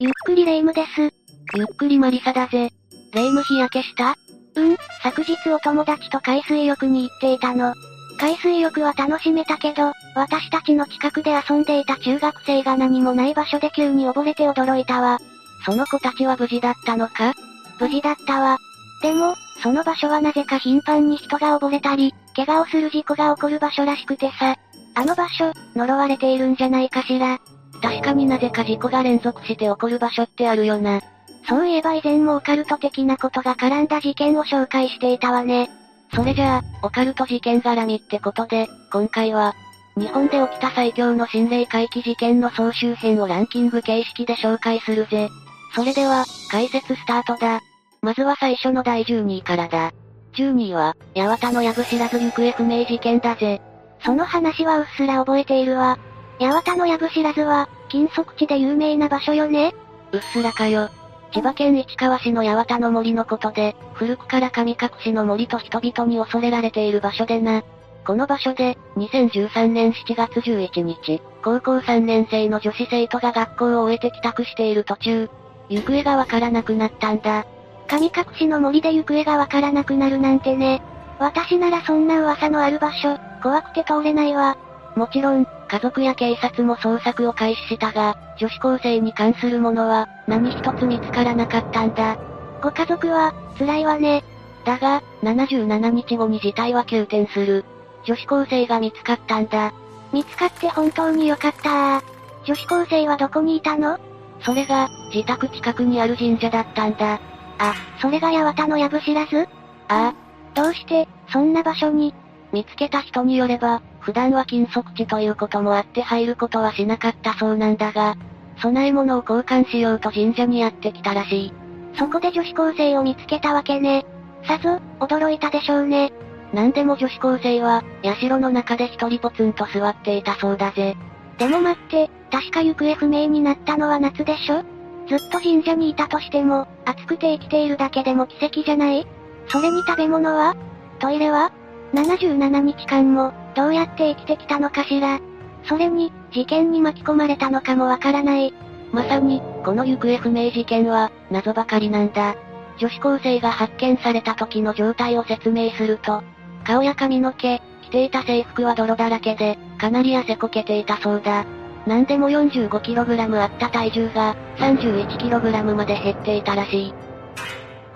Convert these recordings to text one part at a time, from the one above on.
ゆっくりレ夢ムです。ゆっくりマリサだぜ。レ夢ム日焼けした？うん、昨日お友達と海水浴に行っていたの。海水浴は楽しめたけど、私たちの近くで遊んでいた中学生が何もない場所で急に溺れて驚いたわ。その子たちは無事だったのか？無事だったわ。でも、その場所はなぜか頻繁に人が溺れたり、怪我をする事故が起こる場所らしくてさ。あの場所、呪われているんじゃないかしら。確かになぜか事故が連続して起こる場所ってあるよな。そういえば以前もオカルト的なことが絡んだ事件を紹介していたわね。それじゃあ、オカルト事件絡みってことで、今回は、日本で起きた最強の心霊回帰事件の総集編をランキング形式で紹介するぜ。それでは、解説スタートだ。まずは最初の第12位からだ。12位は、八幡の藪知らず行方不明事件だぜ。その話はうっすら覚えているわ。八幡の藪知らずは、金属地で有名な場所よねうっすらかよ。千葉県市川市の八幡の森のことで、古くから神隠しの森と人々に恐れられている場所でな。この場所で、2013年7月11日、高校3年生の女子生徒が学校を終えて帰宅している途中、行方がわからなくなったんだ。神隠しの森で行方がわからなくなるなんてね。私ならそんな噂のある場所、怖くて通れないわ。もちろん、家族や警察も捜索を開始したが、女子高生に関するものは、何一つ見つからなかったんだ。ご家族は、辛いわね。だが、77日後に事態は急転する。女子高生が見つかったんだ。見つかって本当によかった女子高生はどこにいたの？それが、自宅近くにある神社だったんだ。あ、それが八幡の藪知らず？ああ。どうして、そんな場所に？見つけた人によれば、普段は金属地ということもあって入ることはしなかったそうなんだが、供え物を交換しようと神社にやってきたらしい。そこで女子高生を見つけたわけね。さぞ、驚いたでしょうね。なんでも女子高生は、社の中で一人ポツンと座っていたそうだぜ。でも待って、確か行方不明になったのは夏でしょ？ずっと神社にいたとしても、暑くて生きているだけでも奇跡じゃない？それに食べ物は？トイレは ?77 日間も、どうやって生きてきたのかしらそれに、事件に巻き込まれたのかもわからない。まさに、この行方不明事件は、謎ばかりなんだ。女子高生が発見された時の状態を説明すると、顔や髪の毛、着ていた制服は泥だらけで、かなり汗こけていたそうだ。なんでも 45kg あった体重が、31kg まで減っていたらしい。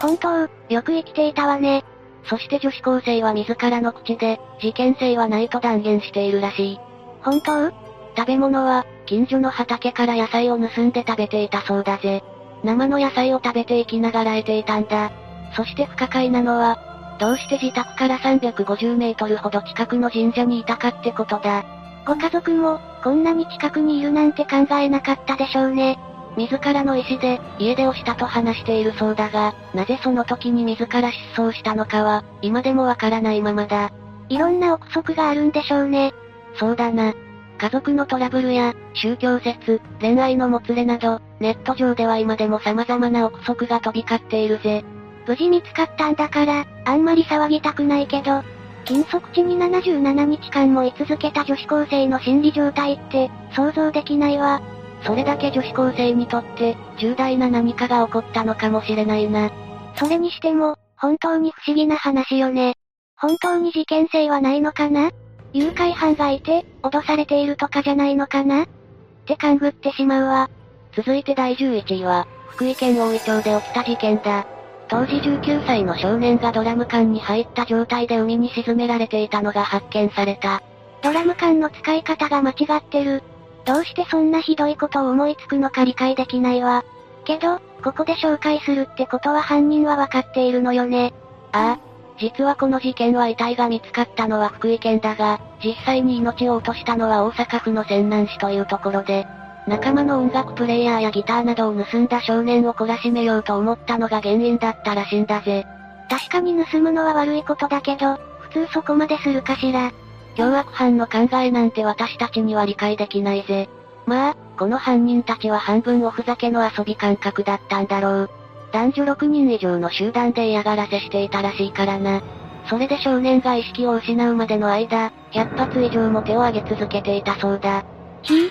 本当、よく生きていたわね。そして女子高生は自らの口で、事件性はないと断言しているらしい。本当？食べ物は、近所の畑から野菜を盗んで食べていたそうだぜ。生の野菜を食べていきながら得ていたんだ。そして不可解なのは、どうして自宅から350メートルほど近くの神社にいたかってことだ。ご家族も、こんなに近くにいるなんて考えなかったでしょうね。自らの意思で、家出をしたと話しているそうだが、なぜその時に自ら失踪したのかは、今でもわからないままだ。いろんな憶測があるんでしょうね。そうだな。家族のトラブルや、宗教説、恋愛のもつれなど、ネット上では今でも様々な憶測が飛び交っているぜ。無事見つかったんだから、あんまり騒ぎたくないけど、金属地に77日間も居続けた女子高生の心理状態って、想像できないわ。それだけ女子高生にとって、重大な何かが起こったのかもしれないな。それにしても、本当に不思議な話よね。本当に事件性はないのかな？誘拐犯がいて、脅されているとかじゃないのかな？って勘ぐってしまうわ。続いて第11位は、福井県大井町で起きた事件だ。当時19歳の少年がドラム缶に入った状態で海に沈められていたのが発見された。ドラム缶の使い方が間違ってる。どうしてそんなひどいことを思いつくのか理解できないわ。けど、ここで紹介するってことは犯人はわかっているのよね。ああ。実はこの事件は遺体が見つかったのは福井県だが、実際に命を落としたのは大阪府の泉南市というところで、仲間の音楽プレイヤーやギターなどを盗んだ少年を懲らしめようと思ったのが原因だったらしいんだぜ。確かに盗むのは悪いことだけど、普通そこまでするかしら。凶悪犯の考えなんて私たちには理解できないぜ。まあ、この犯人たちは半分おふざけの遊び感覚だったんだろう。男女6人以上の集団で嫌がらせしていたらしいからな。それで少年が意識を失うまでの間、100発以上も手を挙げ続けていたそうだ。ひぃ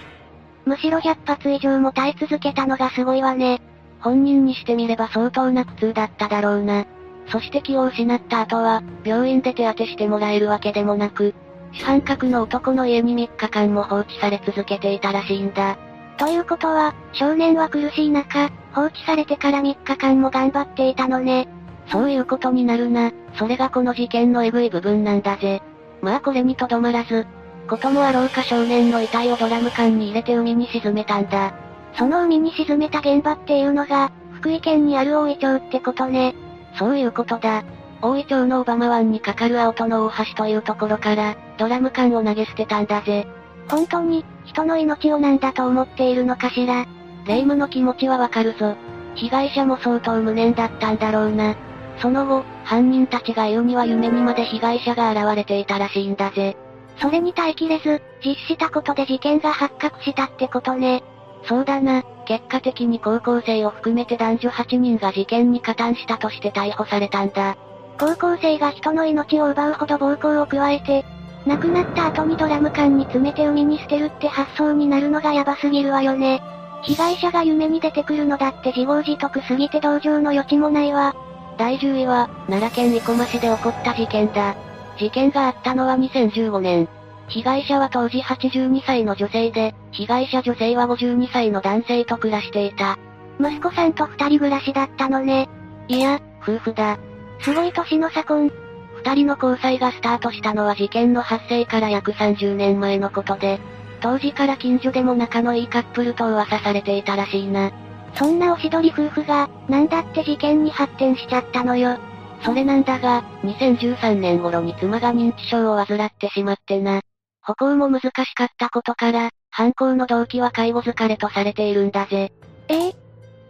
むしろ100発以上も耐え続けたのがすごいわね。本人にしてみれば相当な苦痛だっただろうな。そして気を失った後は、病院で手当てしてもらえるわけでもなく、主犯格の男の家に3日間も放置され続けていたらしいんだ。ということは、少年は苦しい中、放置されてから3日間も頑張っていたのね。そういうことになるな。それがこの事件のエグい部分なんだぜ。まあこれにとどまらず、こともあろうか少年の遺体をドラム缶に入れて海に沈めたんだ。その海に沈めた現場っていうのが、福井県にある大井町ってことね。そういうことだ。大井町の小浜湾に架かる青戸の大橋というところから、ドラム缶を投げ捨てたんだぜ。本当に、人の命を何だと思っているのかしら。霊夢の気持ちはわかるぞ。被害者も相当無念だったんだろうな。その後、犯人たちが言うには夢にまで被害者が現れていたらしいんだぜ。それに耐えきれず、実施したことで事件が発覚したってことね。そうだな。結果的に高校生を含めて男女8人が事件に加担したとして逮捕されたんだ。高校生が人の命を奪うほど暴行を加えて、亡くなった後にドラム缶に詰めて海に捨てるって発想になるのがヤバすぎるわよね。被害者が夢に出てくるのだって自業自得すぎて同情の余地もないわ。第10位は、奈良県生駒市で起こった事件だ。事件があったのは2015年。被害者は当時82歳の女性で、被害者女性は52歳の男性と暮らしていた。息子さんと二人暮らしだったのね。いや、夫婦だ。すごい年の差婚。二人の交際がスタートしたのは事件の発生から約30年前のことで、当時から近所でも仲のいいカップルと噂されていたらしいな。そんなおしどり夫婦が、なんだって事件に発展しちゃったのよ。それなんだが、2013年頃に妻が認知症を患ってしまってな。歩行も難しかったことから、犯行の動機は介護疲れとされているんだぜ。ええ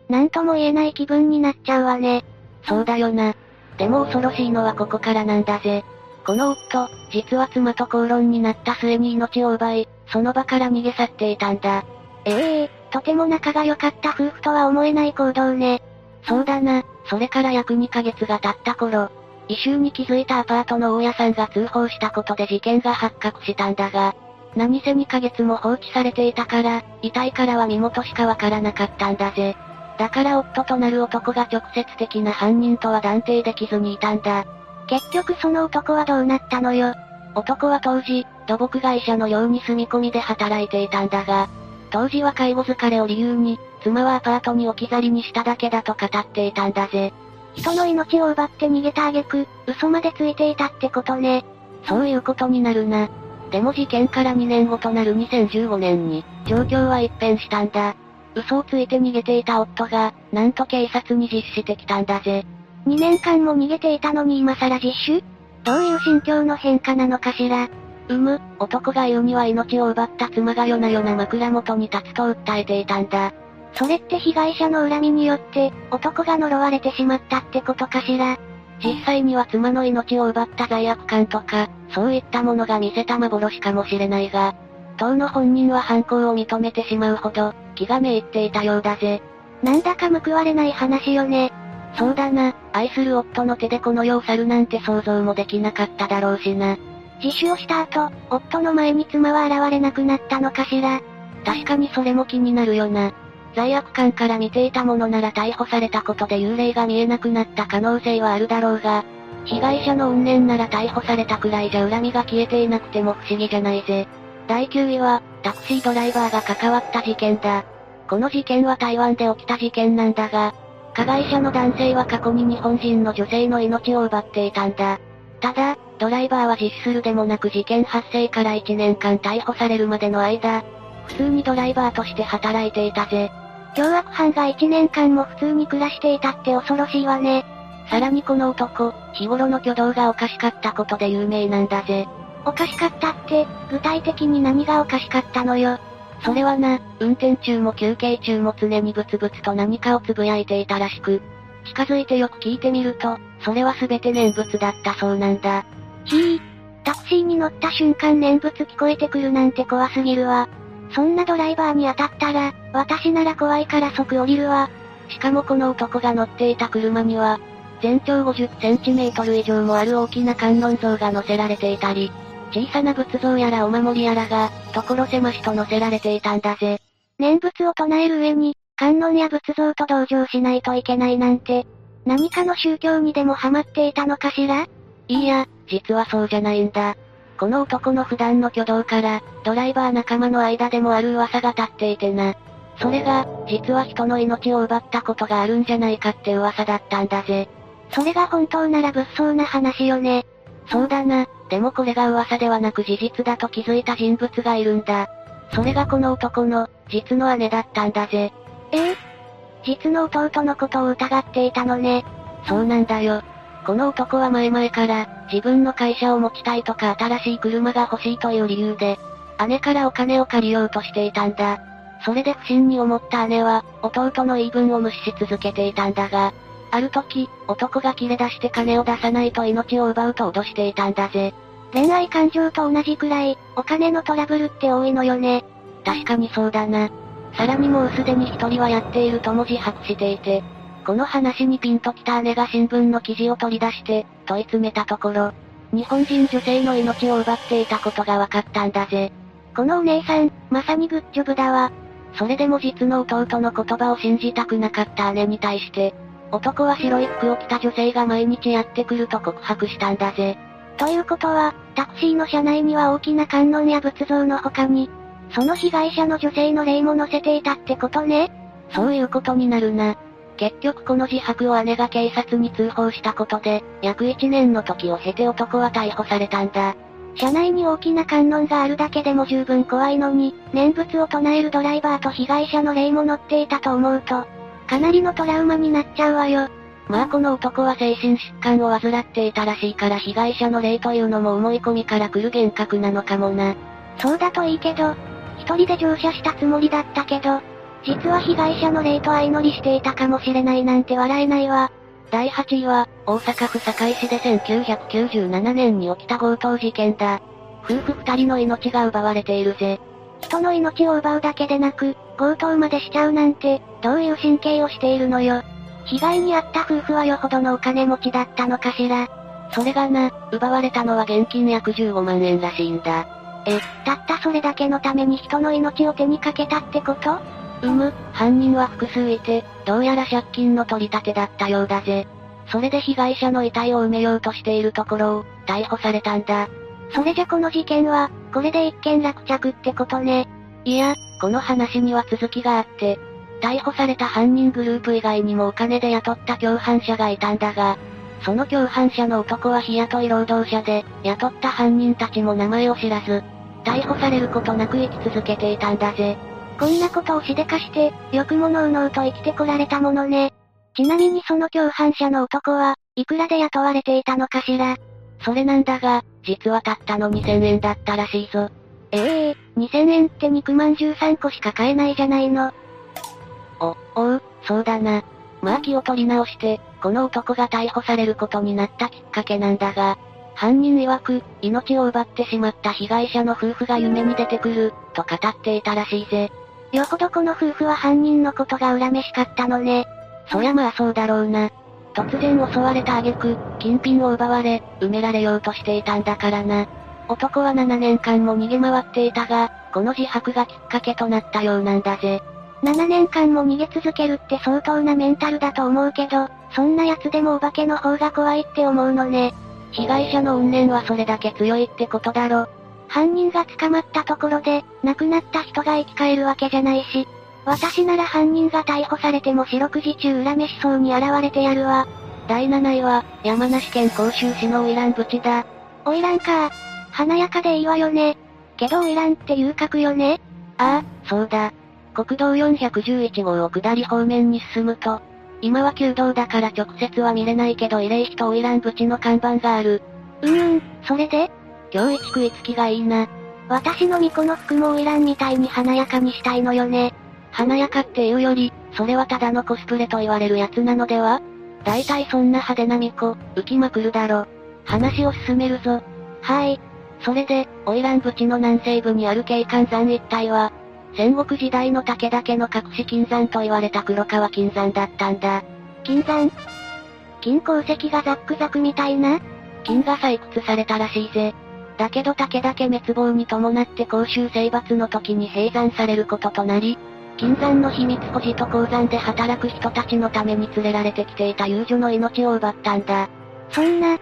なんとも言えない気分になっちゃうわね。そうだよな。でも恐ろしいのはここからなんだぜ。この夫、実は妻と口論になった末に命を奪い、その場から逃げ去っていたんだ。ええとても仲が良かった夫婦とは思えない行動ね。そうだな、それから約2ヶ月が経った頃、異臭に気づいたアパートの大家さんが通報したことで事件が発覚したんだが、何せ2ヶ月も放置されていたから、遺体からは身元しかわからなかったんだぜ。だから夫となる男が直接的な犯人とは断定できずにいたんだ。結局その男はどうなったのよ。男は当時、土木会社のように住み込みで働いていたんだが、当時は介護疲れを理由に、妻はアパートに置き去りにしただけだと語っていたんだぜ。人の命を奪って逃げた挙句、嘘までついていたってことね。そういうことになるな。でも事件から2年後となる2015年に、状況は一変したんだ。嘘をついて逃げていた夫が、なんと警察に実施してきたんだぜ。2年間も逃げていたのに今更実習どういう心境の変化なのかしら。うむ、男が言うには命を奪った妻が夜な夜な枕元に立つと訴えていたんだ。それって被害者の恨みによって、男が呪われてしまったってことかしら。実際には妻の命を奪った罪悪感とか、そういったものが見せた幻かもしれないが、当の本人は犯行を認めてしまうほど、気がめいっていたようだぜ。なんだか報われない話よね。そうだな、愛する夫の手でこの世を去るなんて想像もできなかっただろうしな。自首をした後、夫の前に妻は現れなくなったのかしら。確かにそれも気になるよな。罪悪感から見ていたものなら逮捕されたことで幽霊が見えなくなった可能性はあるだろうが、被害者の怨念なら逮捕されたくらいじゃ恨みが消えていなくても不思議じゃないぜ。第9位は、タクシードライバーが関わった事件だ。この事件は台湾で起きた事件なんだが、加害者の男性は過去に日本人の女性の命を奪っていたんだ。ただ、ドライバーは実施するでもなく事件発生から1年間逮捕されるまでの間、普通にドライバーとして働いていたぜ。凶悪犯が1年間も普通に暮らしていたって恐ろしいわね。さらにこの男、日頃の挙動がおかしかったことで有名なんだぜ。おかしかったって、具体的に何がおかしかったのよ。それはな、運転中も休憩中も常にブツブツと何かをつぶやいていたらしく、近づいてよく聞いてみると、それは全て念仏だったそうなんだ。ひぃ、タクシーに乗った瞬間念仏聞こえてくるなんて怖すぎるわ。そんなドライバーに当たったら、私なら怖いから即降りるわ。しかもこの男が乗っていた車には、全長50センチメートル以上もある大きな観音像が載せられていたり、小さな仏像やらお守りやらが、所狭しと載せられていたんだぜ。念仏を唱える上に、観音や仏像と同情しないといけないなんて、何かの宗教にでもハマっていたのかしら？いいや、実はそうじゃないんだ。この男の普段の挙動から、ドライバー仲間の間でもある噂が立っていてな。それが、実は人の命を奪ったことがあるんじゃないかって噂だったんだぜ。それが本当なら物騒な話よね。そうだな、でもこれが噂ではなく事実だと気づいた人物がいるんだ。それがこの男の、実の姉だったんだぜ。え？え実の弟のことを疑っていたのね。そうなんだよ。この男は前々から、自分の会社を持ちたいとか新しい車が欲しいという理由で、姉からお金を借りようとしていたんだ。それで不審に思った姉は、弟の言い分を無視し続けていたんだが、ある時、男が切れ出して金を出さないと命を奪うと脅していたんだぜ。恋愛感情と同じくらい、お金のトラブルって多いのよね。確かにそうだな。さらにもうすでに一人はやっているとも自白していて、この話にピンときた姉が新聞の記事を取り出して、問い詰めたところ、日本人女性の命を奪っていたことが分かったんだぜ。このお姉さん、まさにグッジョブだわ。それでも実の弟の言葉を信じたくなかった姉に対して、男は白い服を着た女性が毎日やってくると告白したんだぜ。ということは、タクシーの車内には大きな観音や仏像の他に、その被害者の女性の霊も乗せていたってことねそういうことになるな。結局この自白を姉が警察に通報したことで、約1年の時を経て男は逮捕されたんだ。車内に大きな観音があるだけでも十分怖いのに、念仏を唱えるドライバーと被害者の霊も乗っていたと思うと、かなりのトラウマになっちゃうわよ。まあこの男は精神疾患を患っていたらしいから被害者の霊というのも思い込みから来る幻覚なのかもな。そうだといいけど、一人で乗車したつもりだったけど、実は被害者の霊と相乗りしていたかもしれないなんて笑えないわ。第8位は、大阪府堺市で1997年に起きた強盗事件だ。夫婦二人の命が奪われているぜ。人の命を奪うだけでなく、強盗までしちゃうなんて、どういう神経をしているのよ。被害に遭った夫婦はよほどのお金持ちだったのかしら。それがな、奪われたのは現金約15万円らしいんだ。え、たったそれだけのために人の命を手にかけたってこと？うむ、犯人は複数いて、どうやら借金の取り立てだったようだぜ。それで被害者の遺体を埋めようとしているところを、逮捕されたんだ。それじゃこの事件は、これで一件落着ってことね。いや、この話には続きがあって、逮捕された犯人グループ以外にもお金で雇った共犯者がいたんだが、その共犯者の男は日雇い労働者で、雇った犯人たちも名前を知らず、逮捕されることなく生き続けていたんだぜ。こんなことをしでかして、よくものうのうと生きてこられたものね。ちなみにその共犯者の男は、いくらで雇われていたのかしら。それなんだが、実はたったの2000円だったらしいぞ。ええー、2000円って肉まん13個しか買えないじゃないの。お、おう、そうだな。まあ気を取り直して、この男が逮捕されることになったきっかけなんだが、犯人曰く、命を奪ってしまった被害者の夫婦が夢に出てくる、と語っていたらしいぜ。よほどこの夫婦は犯人のことが恨めしかったのね。そりゃまあそうだろうな。突然襲われた挙句、金品を奪われ、埋められようとしていたんだからな。男は7年間も逃げ回っていたが、この自白がきっかけとなったようなんだぜ。7年間も逃げ続けるって相当なメンタルだと思うけど、そんな奴でもお化けの方が怖いって思うのね。被害者の怨念はそれだけ強いってことだろ。犯人が捕まったところで、亡くなった人が生き返るわけじゃないし、私なら犯人が逮捕されても四六時中恨めしそうに現れてやるわ。第7位は、山梨県甲州市の花魁淵だ。花魁か。華やかでいいわよね。けど花魁って遊郭よねああ、そうだ。国道411号を下り方面に進むと、今は旧道だから直接は見れないけど慰霊碑と花魁淵の看板がある。うーん、それで？今日一食いつきがいいな。私の巫女の服も花魁みたいに華やかにしたいのよね。華やかっていうより、それはただのコスプレと言われるやつなのでは？大体そんな派手な巫女、浮きまくるだろ。話を進めるぞ。はい。それで、花魁淵の南西部にある景観山一帯は、戦国時代の武田家の隠し金山と言われた黒川金山だったんだ。金山？金鉱石がザックザクみたいな？金が採掘されたらしいぜ。だけど武田家滅亡に伴って甲州征伐の時に閉山されることとなり、金山の秘密保持と鉱山で働く人たちのために連れられてきていた遊女の命を奪ったんだ。そんな、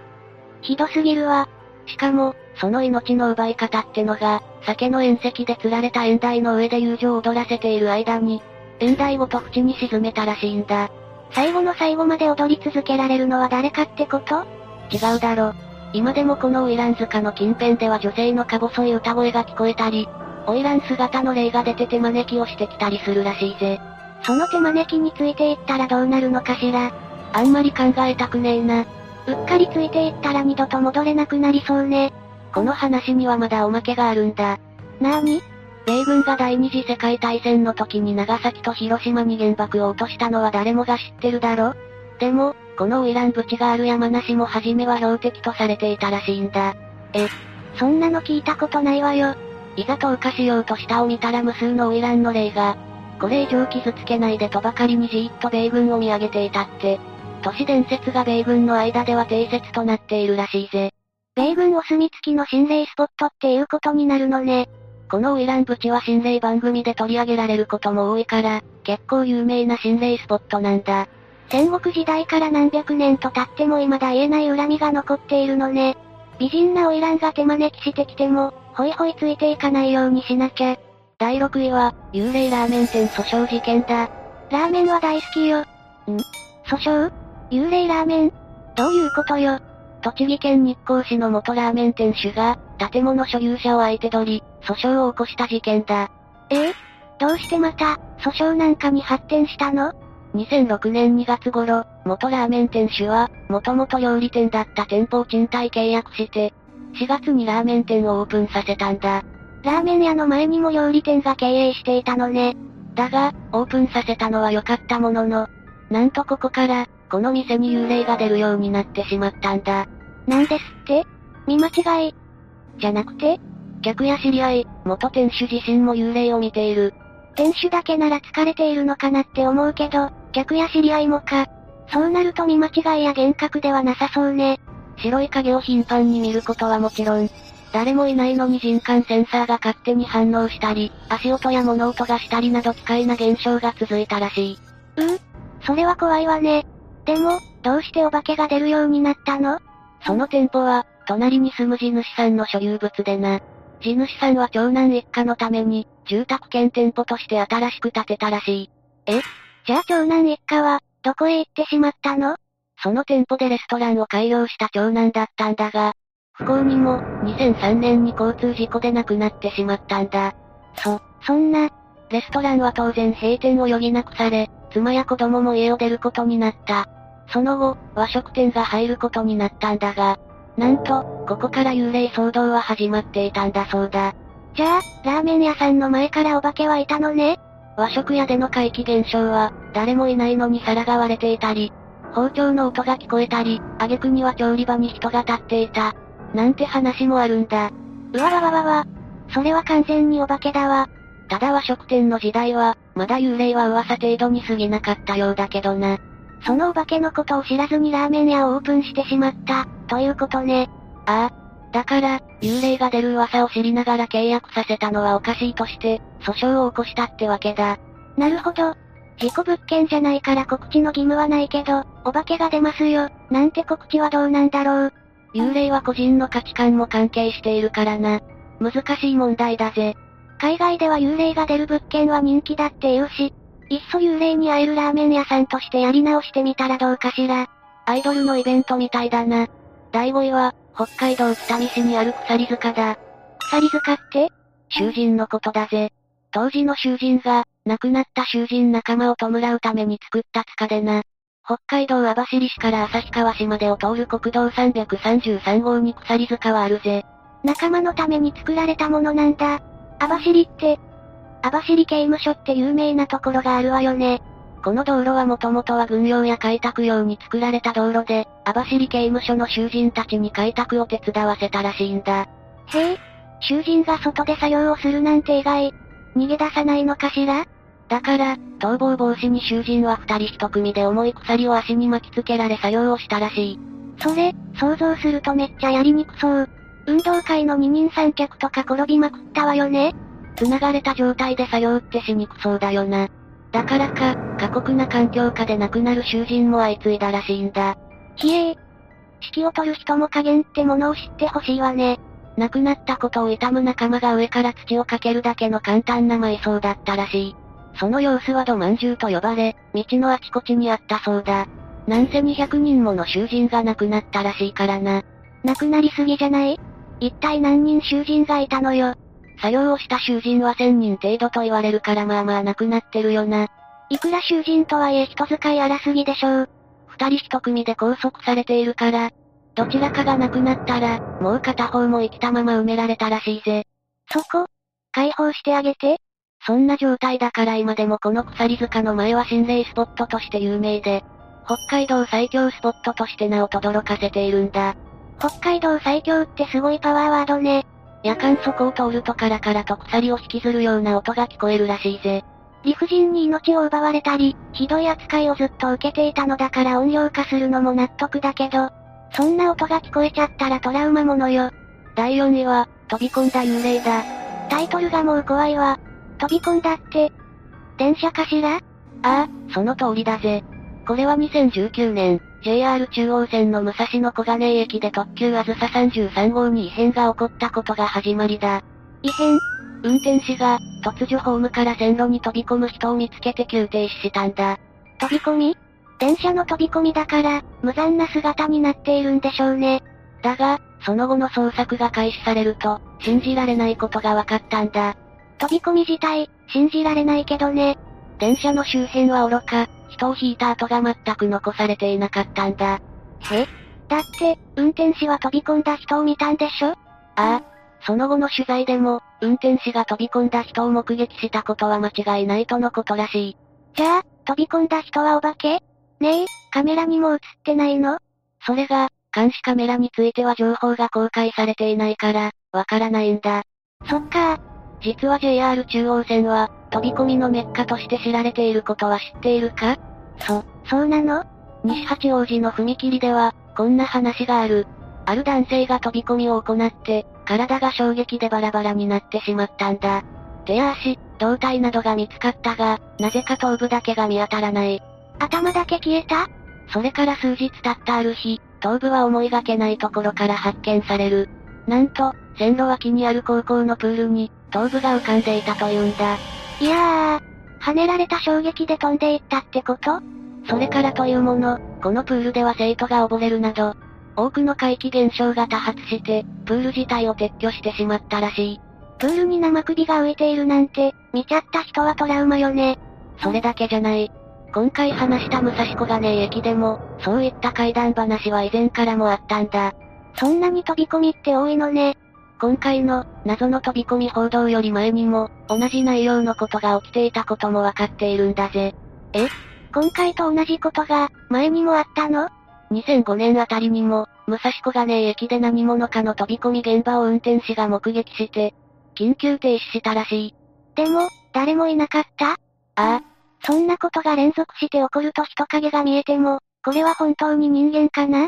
ひどすぎるわ。しかも、その命の奪い方ってのが、酒の縁石で釣られた縁台の上で遊女を踊らせている間に、縁台ごと縁に沈めたらしいんだ。最後の最後まで踊り続けられるのは誰かってこと？違うだろ。今でもこの花魁塚の近辺では女性のか細い歌声が聞こえたり、花魁姿の霊が出て手招きをしてきたりするらしいぜ。その手招きについていったらどうなるのかしら？あんまり考えたくねえな。うっかりついていったら二度と戻れなくなりそうね。この話にはまだおまけがあるんだ。なーに米軍が第二次世界大戦の時に長崎と広島に原爆を落としたのは誰もが知ってるだろ？でも、このウイラン淵がある山梨も初めは標的とされていたらしいんだ。え、そんなの聞いたことないわよ。いざ投下しようと下を見たら無数のウイランの霊が、これ以上傷つけないでとばかりにじーっと米軍を見上げていたって。都市伝説が米軍の間では定説となっているらしいぜ。米軍お墨付きの心霊スポットっていうことになるのね。このウイラン淵は心霊番組で取り上げられることも多いから、結構有名な心霊スポットなんだ。戦国時代から何百年と経っても未だ言えない恨みが残っているのね。美人な花魁が手招きしてきても、ほいほいついていかないようにしなきゃ。第6位は、幽霊ラーメン店訴訟事件だ。ラーメンは大好きよ。ん？訴訟？幽霊ラーメン？どういうことよ？栃木県日光市の元ラーメン店主が、建物所有者を相手取り、訴訟を起こした事件だ。え？えどうしてまた、訴訟なんかに発展したの ?2006 年2月頃、元ラーメン店主は、もともと料理店だった店舗を賃貸契約して、4月にラーメン店をオープンさせたんだ。ラーメン屋の前にも料理店が経営していたのね。だが、オープンさせたのは良かったものの、なんとここから、この店に幽霊が出るようになってしまったんだ。なんですって？見間違い。じゃなくて？客や知り合い、元店主自身も幽霊を見ている。店主だけなら疲れているのかなって思うけど、客や知り合いもか。そうなると見間違いや幻覚ではなさそうね。白い影を頻繁に見ることはもちろん、誰もいないのに人感センサーが勝手に反応したり、足音や物音がしたりなど奇怪な現象が続いたらしい。うんそれは怖いわね。でも、どうしてお化けが出るようになったの？その店舗は、隣に住む地主さんの所有物でな。地主さんは長男一家のために、住宅兼店舗として新しく建てたらしい。え？じゃあ長男一家は、どこへ行ってしまったの？その店舗でレストランを開業した長男だったんだが、不幸にも、2003年に交通事故で亡くなってしまったんだ。そ、そんな、レストランは当然閉店を余儀なくされ、妻や子供も家を出ることになった。その後、和食店が入ることになったんだが、なんと、ここから幽霊騒動は始まっていたんだそうだ。じゃあ、ラーメン屋さんの前からお化けはいたのね？和食屋での怪奇現象は、誰もいないのに皿が割れていたり、包丁の音が聞こえたり、挙句には調理場に人が立っていた。なんて話もあるんだ。うわわわわわ。それは完全にお化けだわ。ただ和食店の時代は、まだ幽霊は噂程度に過ぎなかったようだけどな。そのお化けのことを知らずにラーメン屋をオープンしてしまった、ということね。ああ。だから、幽霊が出る噂を知りながら契約させたのはおかしいとして、訴訟を起こしたってわけだ。なるほど。事故物件じゃないから告知の義務はないけど、お化けが出ますよ、なんて告知はどうなんだろう。幽霊は個人の価値観も関係しているからな。難しい問題だぜ。海外では幽霊が出る物件は人気だって言うし、いっそ幽霊に会えるラーメン屋さんとしてやり直してみたらどうかしら。アイドルのイベントみたいだな。第5位は、北海道北見市にある鎖塚だ。鎖塚って？囚人のことだぜ。当時の囚人が、亡くなった囚人仲間を弔うために作った塚でな。北海道網走市から旭川市までを通る国道333号に鎖塚はあるぜ。仲間のために作られたものなんだ。網走って、網走刑務所って有名なところがあるわよね。この道路はもともとは軍用や開拓用に作られた道路で、網走刑務所の囚人たちに開拓を手伝わせたらしいんだ。へえ、囚人が外で作業をするなんて意外。逃げ出さないのかしら？だから、逃亡防止に囚人は二人一組で重い鎖を足に巻きつけられ作業をしたらしい。それ、想像するとめっちゃやりにくそう。運動会の二人三脚とか転びまくったわよね繋がれた状態で作業ってしにくそうだよな。だからか、過酷な環境下で亡くなる囚人も相次いだらしいんだ。ひえー。指揮を取る人も加減ってものを知ってほしいわね。亡くなったことを悼む仲間が上から土をかけるだけの簡単な埋葬だったらしい。その様子は土饅頭と呼ばれ、道のあちこちにあったそうだ。なんせ200人もの囚人が亡くなったらしいからな。亡くなりすぎじゃない？一体何人囚人がいたのよ。作業をした囚人は1000人程度と言われるからまあまあ亡くなってるよな。いくら囚人とはいえ人使い荒すぎでしょう。二人一組で拘束されているから、どちらかが亡くなったら、もう片方も生きたまま埋められたらしいぜ。そこ解放してあげてそんな状態だから今でもこの鎖塚の前は心霊スポットとして有名で、北海道最強スポットとして名を轟かせているんだ。北海道最強ってすごいパワーワードね。夜間そこを通るとカラカラと鎖を引きずるような音が聞こえるらしいぜ。理不尽に命を奪われたり、ひどい扱いをずっと受けていたのだから音量化するのも納得だけど、そんな音が聞こえちゃったらトラウマものよ。第4位は、飛び込んだ幽霊だ。タイトルがもう怖いわ。飛び込んだって、電車かしら？ああ、その通りだぜ。これは2019年、JR 中央線の武蔵野小金井駅で特急あずさ33号に異変が起こったことが始まりだ。異変？運転士が、突如ホームから線路に飛び込む人を見つけて急停止したんだ。飛び込み？電車の飛び込みだから、無残な姿になっているんでしょうね。だが、その後の捜索が開始されると、信じられないことが分かったんだ。飛び込み自体、信じられないけどね。電車の周辺は愚か、人を引いた跡が全く残されていなかったんだ。え？だって、運転士は飛び込んだ人を見たんでしょ？ああ。その後の取材でも、運転士が飛び込んだ人を目撃したことは間違いないとのことらしい。じゃあ、飛び込んだ人はお化け？ねえ、カメラにも映ってないの？それが、監視カメラについては情報が公開されていないから、わからないんだ。そっか実は JR 中央線は、飛び込みのメッカとして知られていることは知っているか？そ、そうなの？西八王子の踏切では、こんな話がある。ある男性が飛び込みを行って、体が衝撃でバラバラになってしまったんだ。手や足、胴体などが見つかったが、なぜか頭部だけが見当たらない。頭だけ消えた？それから数日経ったある日、頭部は思いがけないところから発見される。なんと、線路脇にある高校のプールに、頭部が浮かんでいたというんだ。いやー、跳ねられた衝撃で飛んでいったってこと？それからというもの、このプールでは生徒が溺れるなど、多くの怪奇現象が多発して、プール自体を撤去してしまったらしい。プールに生首が浮いているなんて、見ちゃった人はトラウマよね。それだけじゃない。今回話した武蔵小金井駅でも、そういった怪談話は以前からもあったんだ。そんなに飛び込みって多いのね。今回の、謎の飛び込み報道より前にも、同じ内容のことが起きていたこともわかっているんだぜ。え？今回と同じことが、前にもあったの ?2005 年あたりにも、武蔵小金井駅で何者かの飛び込み現場を運転士が目撃して、緊急停止したらしい。でも、誰もいなかった？ああ、そんなことが連続して起こると人影が見えても、これは本当に人間かな？っ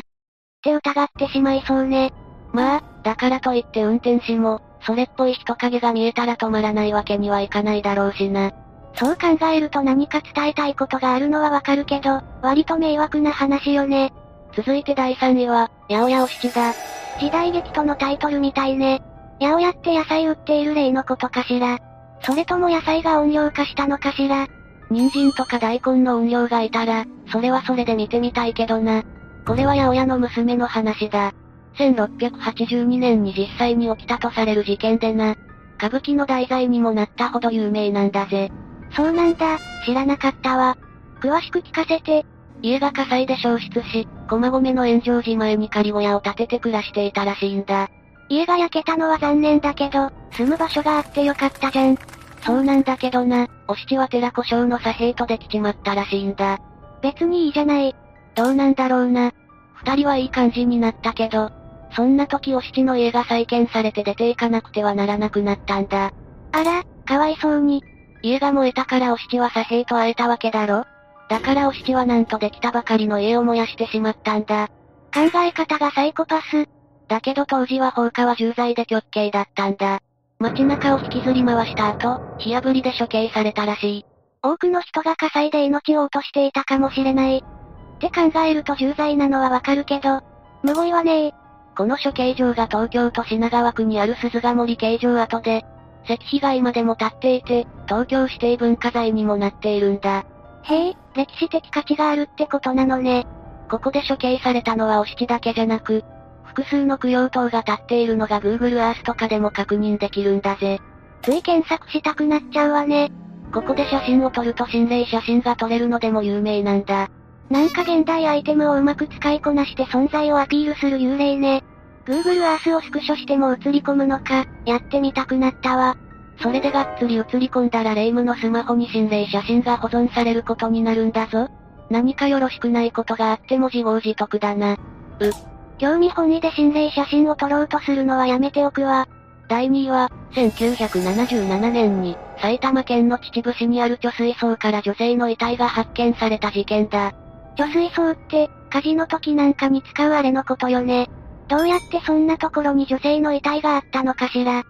て疑ってしまいそうね。まあ、だからといって運転士も、それっぽい人影が見えたら止まらないわけにはいかないだろうしな。そう考えると何か伝えたいことがあるのはわかるけど、割と迷惑な話よね。続いて第3位は、八百屋お七だ。時代劇とのタイトルみたいね。八百屋って野菜売っている例のことかしら。それとも野菜が音量化したのかしら。人参とか大根の音量がいたら、それはそれで見てみたいけどな。これは八百屋の娘の話だ。1682年に実際に起きたとされる事件でな。歌舞伎の題材にもなったほど有名なんだぜ。そうなんだ、知らなかったわ。詳しく聞かせて。家が火災で焼失し、駒込の炎上寺前に仮小屋を建てて暮らしていたらしいんだ。家が焼けたのは残念だけど、住む場所があってよかったじゃん。そうなんだけどな、お七は寺古章の左兵とできちまったらしいんだ。別にいいじゃない。どうなんだろうな。二人はいい感じになったけど、そんな時お七の家が再建されて出ていかなくてはならなくなったんだ。あら、かわいそうに。家が燃えたからお七は左兵と会えたわけだろ？だからお七はなんとできたばかりの家を燃やしてしまったんだ。考え方がサイコパス。だけど当時は放火は重罪で極刑だったんだ。街中を引きずり回した後、火炙りで処刑されたらしい。多くの人が火災で命を落としていたかもしれない。って考えると重罪なのはわかるけど、むごいわねこの処刑場が東京都品川区にある鈴ヶ森刑場跡で、石碑が今でも立っていて、東京指定文化財にもなっているんだ。へえ、歴史的価値があるってことなのね。ここで処刑されたのはお七だけじゃなく、複数の供養塔が立っているのが Google Earth とかでも確認できるんだぜ。つい検索したくなっちゃうわね。ここで写真を撮ると心霊写真が撮れるのでも有名なんだ。なんか現代アイテムをうまく使いこなして存在をアピールする幽霊ね。Google Earth をスクショしても映り込むのか、やってみたくなったわ。それでがっつり映り込んだら霊夢のスマホに心霊写真が保存されることになるんだぞ。何かよろしくないことがあっても自業自得だな。う。興味本位で心霊写真を撮ろうとするのはやめておくわ。第2位は、1977年に、埼玉県の秩父市にある貯水槽から女性の遺体が発見された事件だ。貯水槽って、火事の時なんかに使うあれのことよね。どうやってそんなところに女性の遺体があったのかしら。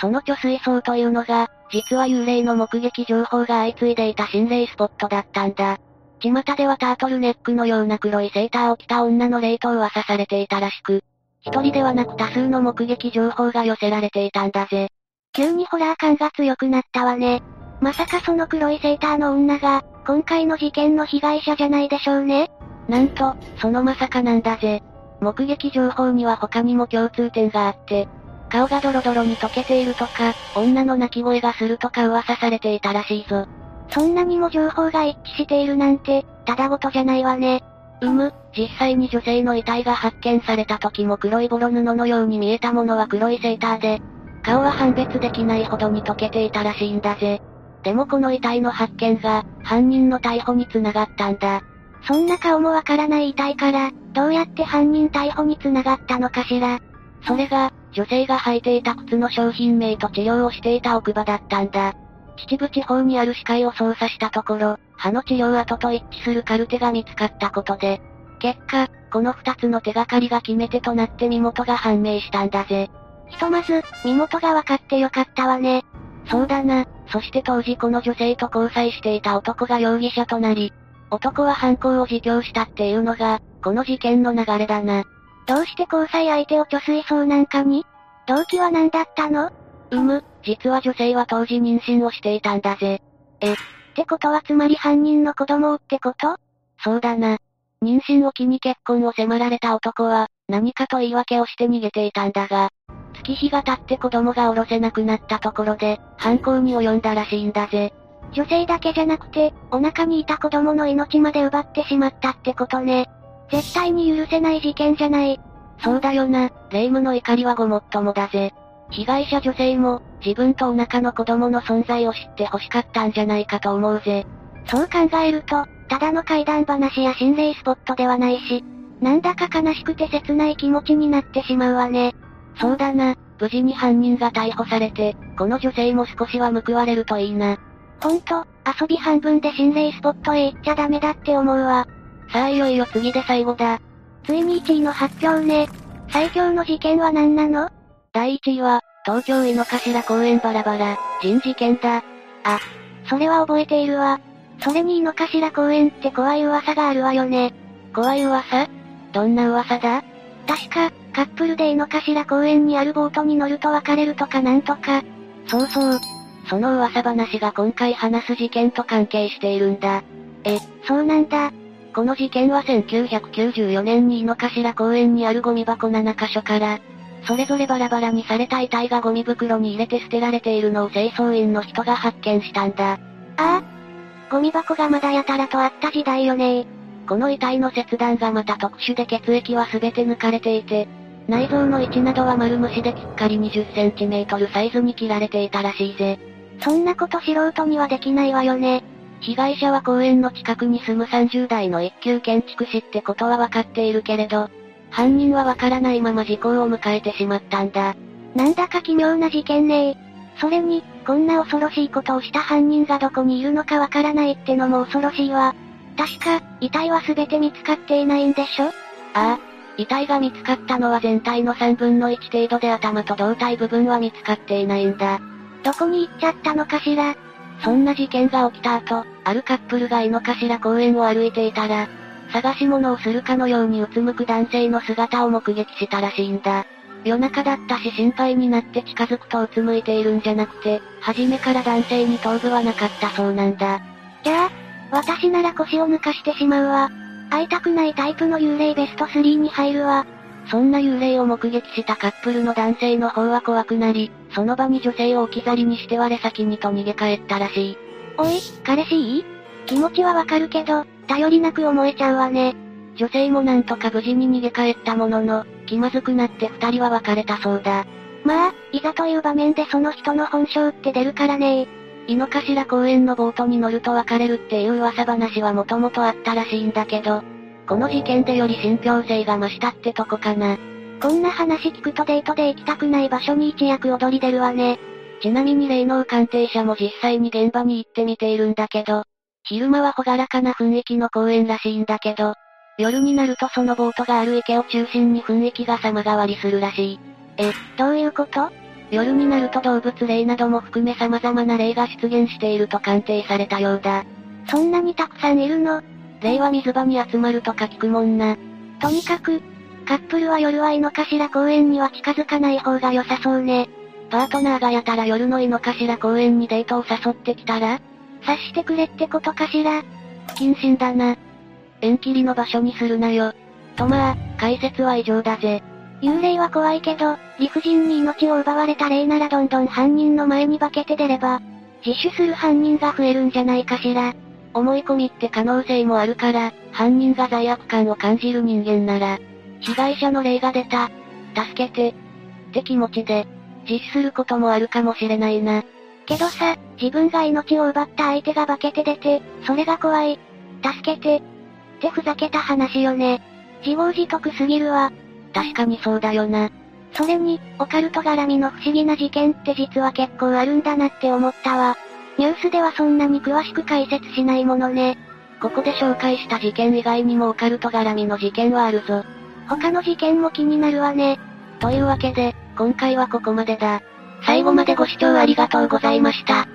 その貯水槽というのが、実は幽霊の目撃情報が相次いでいた心霊スポットだったんだ。巷ではタートルネックのような黒いセーターを着た女の霊と噂されていたらしく、一人ではなく多数の目撃情報が寄せられていたんだぜ。急にホラー感が強くなったわね。まさかその黒いセーターの女が、今回の事件の被害者じゃないでしょうね。なんと、そのまさかなんだぜ。目撃情報には他にも共通点があって、顔がドロドロに溶けているとか、女の泣き声がするとか噂されていたらしいぞ。そんなにも情報が一致しているなんて、ただごとじゃないわね。うむ、実際に女性の遺体が発見された時も黒いボロ布のように見えたものは黒いセーターで、顔は判別できないほどに溶けていたらしいんだぜ。でもこの遺体の発見が、犯人の逮捕に繋がったんだ。そんな顔もわからない遺体から、どうやって犯人逮捕に繋がったのかしら。それが、女性が履いていた靴の商品名と治療をしていた奥歯だったんだ。秩父地方にある歯科医を捜査したところ、歯の治療跡と一致するカルテが見つかったことで、結果、この二つの手がかりが決め手となって身元が判明したんだぜ。ひとまず、身元が分かってよかったわね。そうだな、そして当時この女性と交際していた男が容疑者となり、男は犯行を自供したっていうのが、この事件の流れだな。どうして交際相手を貯水槽なんかに？動機は何だったの？うむ、実は女性は当時妊娠をしていたんだぜ。え、ってことはつまり犯人の子供をってこと？そうだな。妊娠を機に結婚を迫られた男は、何かと言い訳をして逃げていたんだが、月日が経って子供が下ろせなくなったところで、犯行に及んだらしいんだぜ。女性だけじゃなくて、お腹にいた子供の命まで奪ってしまったってことね。絶対に許せない事件じゃない。そうだよな、霊夢の怒りはごもっともだぜ。被害者女性も、自分とお腹の子供の存在を知って欲しかったんじゃないかと思うぜ。そう考えると、ただの怪談話や心霊スポットではないし、なんだか悲しくて切ない気持ちになってしまうわね。そうだな、無事に犯人が逮捕されて、この女性も少しは報われるといいな。ほんと、遊び半分で心霊スポットへ行っちゃダメだって思うわ。さあいよいよ次で最後だ。ついに1位の発表ね。最強の事件は何なの？第1位は、東京井の頭公園バラバラ、人事件だ。あ、それは覚えているわ。それに井の頭公園って怖い噂があるわよね。怖い噂？どんな噂だ？確か、カップルで井の頭公園にあるボートに乗ると別れるとかなんとか。そうそう。その噂話が今回話す事件と関係しているんだ。え、そうなんだ。この事件は1994年に井の頭公園にあるゴミ箱7カ所から、それぞれバラバラにされた遺体がゴミ袋に入れて捨てられているのを清掃員の人が発見したんだ。ああ。ゴミ箱がまだやたらとあった時代よねこの遺体の切断がまた特殊で血液は全て抜かれていて、内臓の位置などは丸虫できっかり20センチメートルサイズに切られていたらしいぜ。そんなこと素人にはできないわよね。被害者は公園の近くに住む30代の一級建築士ってことは分かっているけれど、犯人はわからないまま時効を迎えてしまったんだ。なんだか奇妙な事件ねそれに、こんな恐ろしいことをした犯人がどこにいるのかわからないってのも恐ろしいわ。確か、遺体は全て見つかっていないんでしょ？ああ、遺体が見つかったのは全体の3分の1程度で頭と胴体部分は見つかっていないんだ。どこに行っちゃったのかしら？そんな事件が起きた後、あるカップルが井の頭公園を歩いていたら、探し物をするかのようにうつむく男性の姿を目撃したらしいんだ。夜中だったし心配になって近づくとうつむいているんじゃなくて、初めから男性に頭部はなかったそうなんだ。じゃあ、私なら腰を抜かしてしまうわ。会いたくないタイプの幽霊ベスト3に入るわ。そんな幽霊を目撃したカップルの男性の方は怖くなり、その場に女性を置き去りにして我先にと逃げ帰ったらしい。おい、彼氏いい？気持ちはわかるけど、頼りなく思えちゃうわね。女性もなんとか無事に逃げ帰ったものの、気まずくなって二人は別れたそうだ。まあ、いざという場面でその人の本性って出るからね井の頭公園のボートに乗ると別れるっていう噂話はもともとあったらしいんだけど、この事件でより信憑性が増したってとこかな。こんな話聞くとデートで行きたくない場所に一躍踊り出るわね。ちなみに霊能鑑定者も実際に現場に行ってみているんだけど、昼間は朗らかな雰囲気の公園らしいんだけど、夜になるとそのボートがある池を中心に雰囲気が様変わりするらしい。え、どういうこと？夜になると動物霊なども含め様々な霊が出現していると鑑定されたようだ。そんなにたくさんいるの？霊は水場に集まるとか聞くもんな。とにかく、カップルは夜は井の頭公園には近づかない方が良さそうね。パートナーがやたら夜の井の頭公園にデートを誘ってきたら？察してくれってことかしら？不謹慎だな。縁切りの場所にするなよ。とまあ、解説は以上だぜ。幽霊は怖いけど、理不尽に命を奪われた霊ならどんどん犯人の前に化けて出れば、自首する犯人が増えるんじゃないかしら。思い込みって可能性もあるから、犯人が罪悪感を感じる人間なら、被害者の霊が出た。助けて。って気持ちで、自首することもあるかもしれないな。けどさ、自分が命を奪った相手が化けて出て、それが怖い。助けて。ってふざけた話よね。自業自得すぎるわ。確かにそうだよな。それに、オカルト絡みの不思議な事件って実は結構あるんだなって思ったわ。ニュースではそんなに詳しく解説しないものね。ここで紹介した事件以外にもオカルト絡みの事件はあるぞ。他の事件も気になるわね。というわけで、今回はここまでだ。最後までご視聴ありがとうございました。